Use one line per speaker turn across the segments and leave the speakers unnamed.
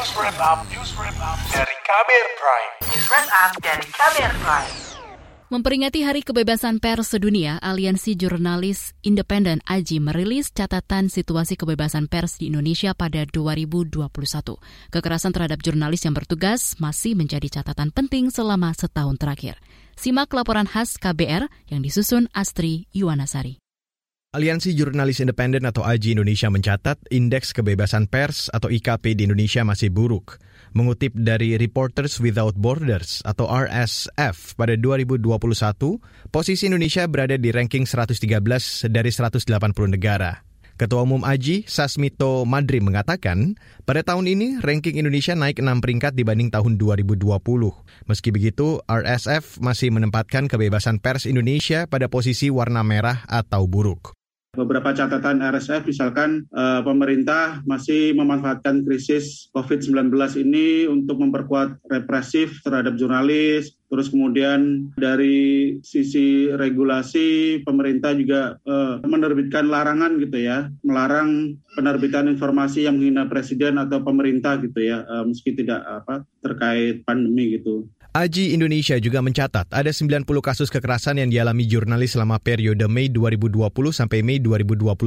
News Wrap Up, News Wrap Up dari Kamer Prime.
News Wrap Up dari Kamer Prime.
Memperingati Hari Kebebasan Pers Sedunia, Aliansi Jurnalis Independen AJI merilis catatan situasi kebebasan pers di Indonesia pada 2021. Kekerasan terhadap jurnalis yang bertugas masih menjadi catatan penting selama setahun terakhir. Simak laporan khas KBR yang disusun Astri Yuwanasari.
Aliansi Jurnalis Independen atau AJI Indonesia mencatat indeks kebebasan pers atau IKP di Indonesia masih buruk. Mengutip dari Reporters Without Borders atau RSF pada 2021, posisi Indonesia berada di ranking 113 dari 180 negara. Ketua Umum AJI, Sasmito Madri mengatakan, pada tahun ini ranking Indonesia naik 6 peringkat dibanding tahun 2020. Meski begitu, RSF masih menempatkan kebebasan pers Indonesia pada posisi warna merah atau buruk.
Beberapa catatan RSF misalkan uh, pemerintah masih memanfaatkan krisis COVID-19 ini untuk memperkuat represif terhadap jurnalis. Terus kemudian dari sisi regulasi pemerintah juga uh, menerbitkan larangan gitu ya, melarang penerbitan informasi yang menghina presiden atau pemerintah gitu ya, uh, meski tidak apa terkait pandemi gitu.
Aji Indonesia juga mencatat ada 90 kasus kekerasan yang dialami jurnalis selama periode Mei 2020 sampai Mei 2021.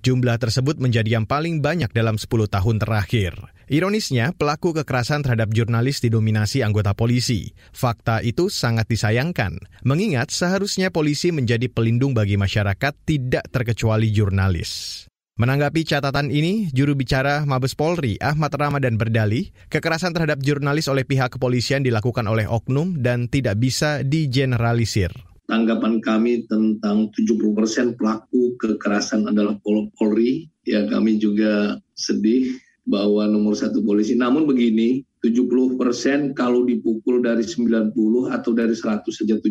Jumlah tersebut menjadi yang paling banyak dalam 10 tahun terakhir. Ironisnya, pelaku kekerasan terhadap jurnalis didominasi anggota polisi. Fakta itu sangat disayangkan, mengingat seharusnya polisi menjadi pelindung bagi masyarakat tidak terkecuali jurnalis. Menanggapi catatan ini, juru bicara Mabes Polri Ahmad Ramadan berdalih, kekerasan terhadap jurnalis oleh pihak kepolisian dilakukan oleh oknum dan tidak bisa digeneralisir.
Tanggapan kami tentang 70% pelaku kekerasan adalah Polri, ya kami juga sedih bahwa nomor satu polisi. Namun begini, 70% kalau dipukul dari 90 atau dari 100 saja 70,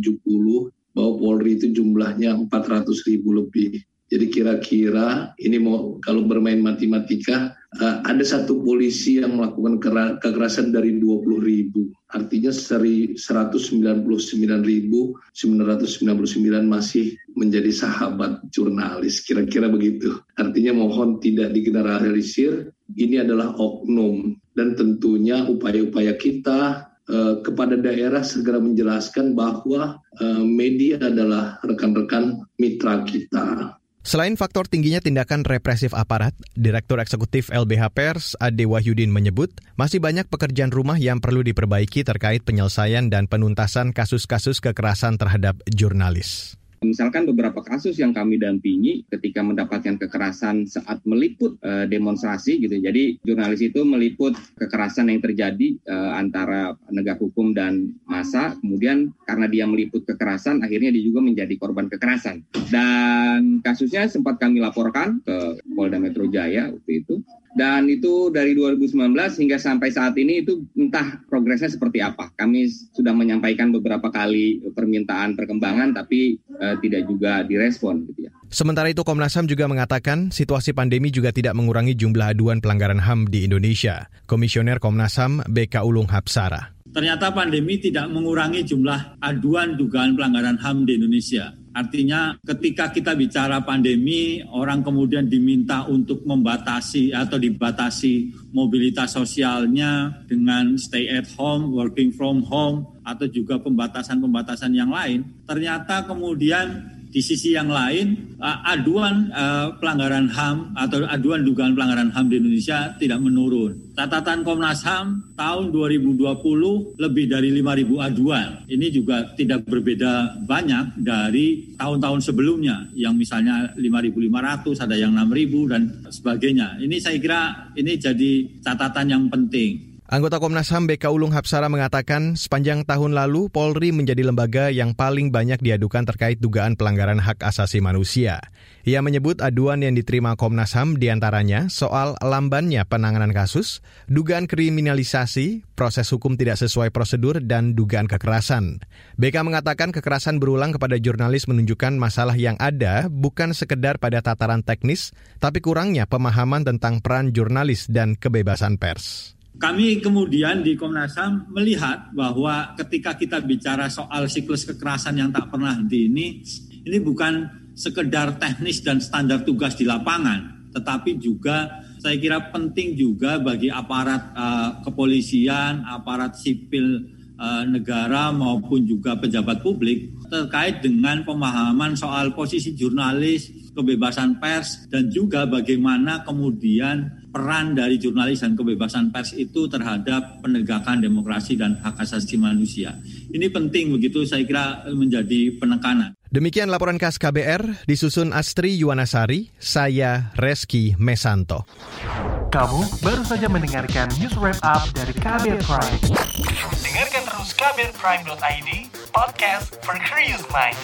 bahwa Polri itu jumlahnya 400 ribu lebih. Jadi kira-kira ini mau kalau bermain matematika uh, ada satu polisi yang melakukan kekerasan dari 20 ribu. Artinya 199.999 masih menjadi sahabat jurnalis. Kira-kira begitu. Artinya mohon tidak digeneralisir. Ini adalah oknum. Dan tentunya upaya-upaya kita uh, kepada daerah segera menjelaskan bahwa uh, media adalah rekan-rekan mitra kita
Selain faktor tingginya tindakan represif aparat, Direktur Eksekutif LBH Pers, Ade Wahyudin menyebut, masih banyak pekerjaan rumah yang perlu diperbaiki terkait penyelesaian dan penuntasan kasus-kasus kekerasan terhadap jurnalis.
Misalkan beberapa kasus yang kami dampingi ketika mendapatkan kekerasan saat meliput e, demonstrasi gitu. Jadi jurnalis itu meliput kekerasan yang terjadi e, antara penegak hukum dan massa. Kemudian karena dia meliput kekerasan, akhirnya dia juga menjadi korban kekerasan. Dan kasusnya sempat kami laporkan ke Polda Metro Jaya waktu itu. Dan itu dari 2019 hingga sampai saat ini itu entah progresnya seperti apa. Kami sudah menyampaikan beberapa kali permintaan perkembangan tapi uh, tidak juga direspon gitu ya.
Sementara itu Komnas HAM juga mengatakan situasi pandemi juga tidak mengurangi jumlah aduan pelanggaran HAM di Indonesia. Komisioner Komnas HAM BK Ulung Hapsara.
Ternyata pandemi tidak mengurangi jumlah aduan dugaan pelanggaran HAM di Indonesia. Artinya ketika kita bicara pandemi, orang kemudian diminta untuk membatasi atau dibatasi mobilitas sosialnya dengan stay at home, working from home, atau juga pembatasan-pembatasan yang lain. Ternyata kemudian di sisi yang lain, aduan pelanggaran HAM atau aduan dugaan pelanggaran HAM di Indonesia tidak menurun. Catatan Komnas HAM tahun 2020 lebih dari 5.000 aduan. Ini juga tidak berbeda banyak dari tahun-tahun sebelumnya yang misalnya 5.500, ada yang 6.000 dan sebagainya. Ini saya kira ini jadi catatan yang penting.
Anggota Komnas HAM BK Ulung Hapsara mengatakan sepanjang tahun lalu Polri menjadi lembaga yang paling banyak diadukan terkait dugaan pelanggaran hak asasi manusia. Ia menyebut aduan yang diterima Komnas HAM di antaranya soal lambannya penanganan kasus, dugaan kriminalisasi, proses hukum tidak sesuai prosedur, dan dugaan kekerasan. BK mengatakan kekerasan berulang kepada jurnalis menunjukkan masalah yang ada bukan sekedar pada tataran teknis, tapi kurangnya pemahaman tentang peran jurnalis dan kebebasan pers.
Kami kemudian di Komnas HAM melihat bahwa ketika kita bicara soal siklus kekerasan yang tak pernah henti ini, ini bukan sekedar teknis dan standar tugas di lapangan, tetapi juga saya kira penting juga bagi aparat uh, kepolisian, aparat sipil uh, negara maupun juga pejabat publik terkait dengan pemahaman soal posisi jurnalis, kebebasan pers dan juga bagaimana kemudian peran dari jurnalis dan kebebasan pers itu terhadap penegakan demokrasi dan hak asasi manusia. Ini penting begitu saya kira menjadi penekanan.
Demikian laporan khas KBR disusun Astri Yuwanasari, saya Reski Mesanto.
Kamu baru saja mendengarkan news wrap up dari KBR Prime. Dengarkan terus kbrprime.id, podcast for curious mind.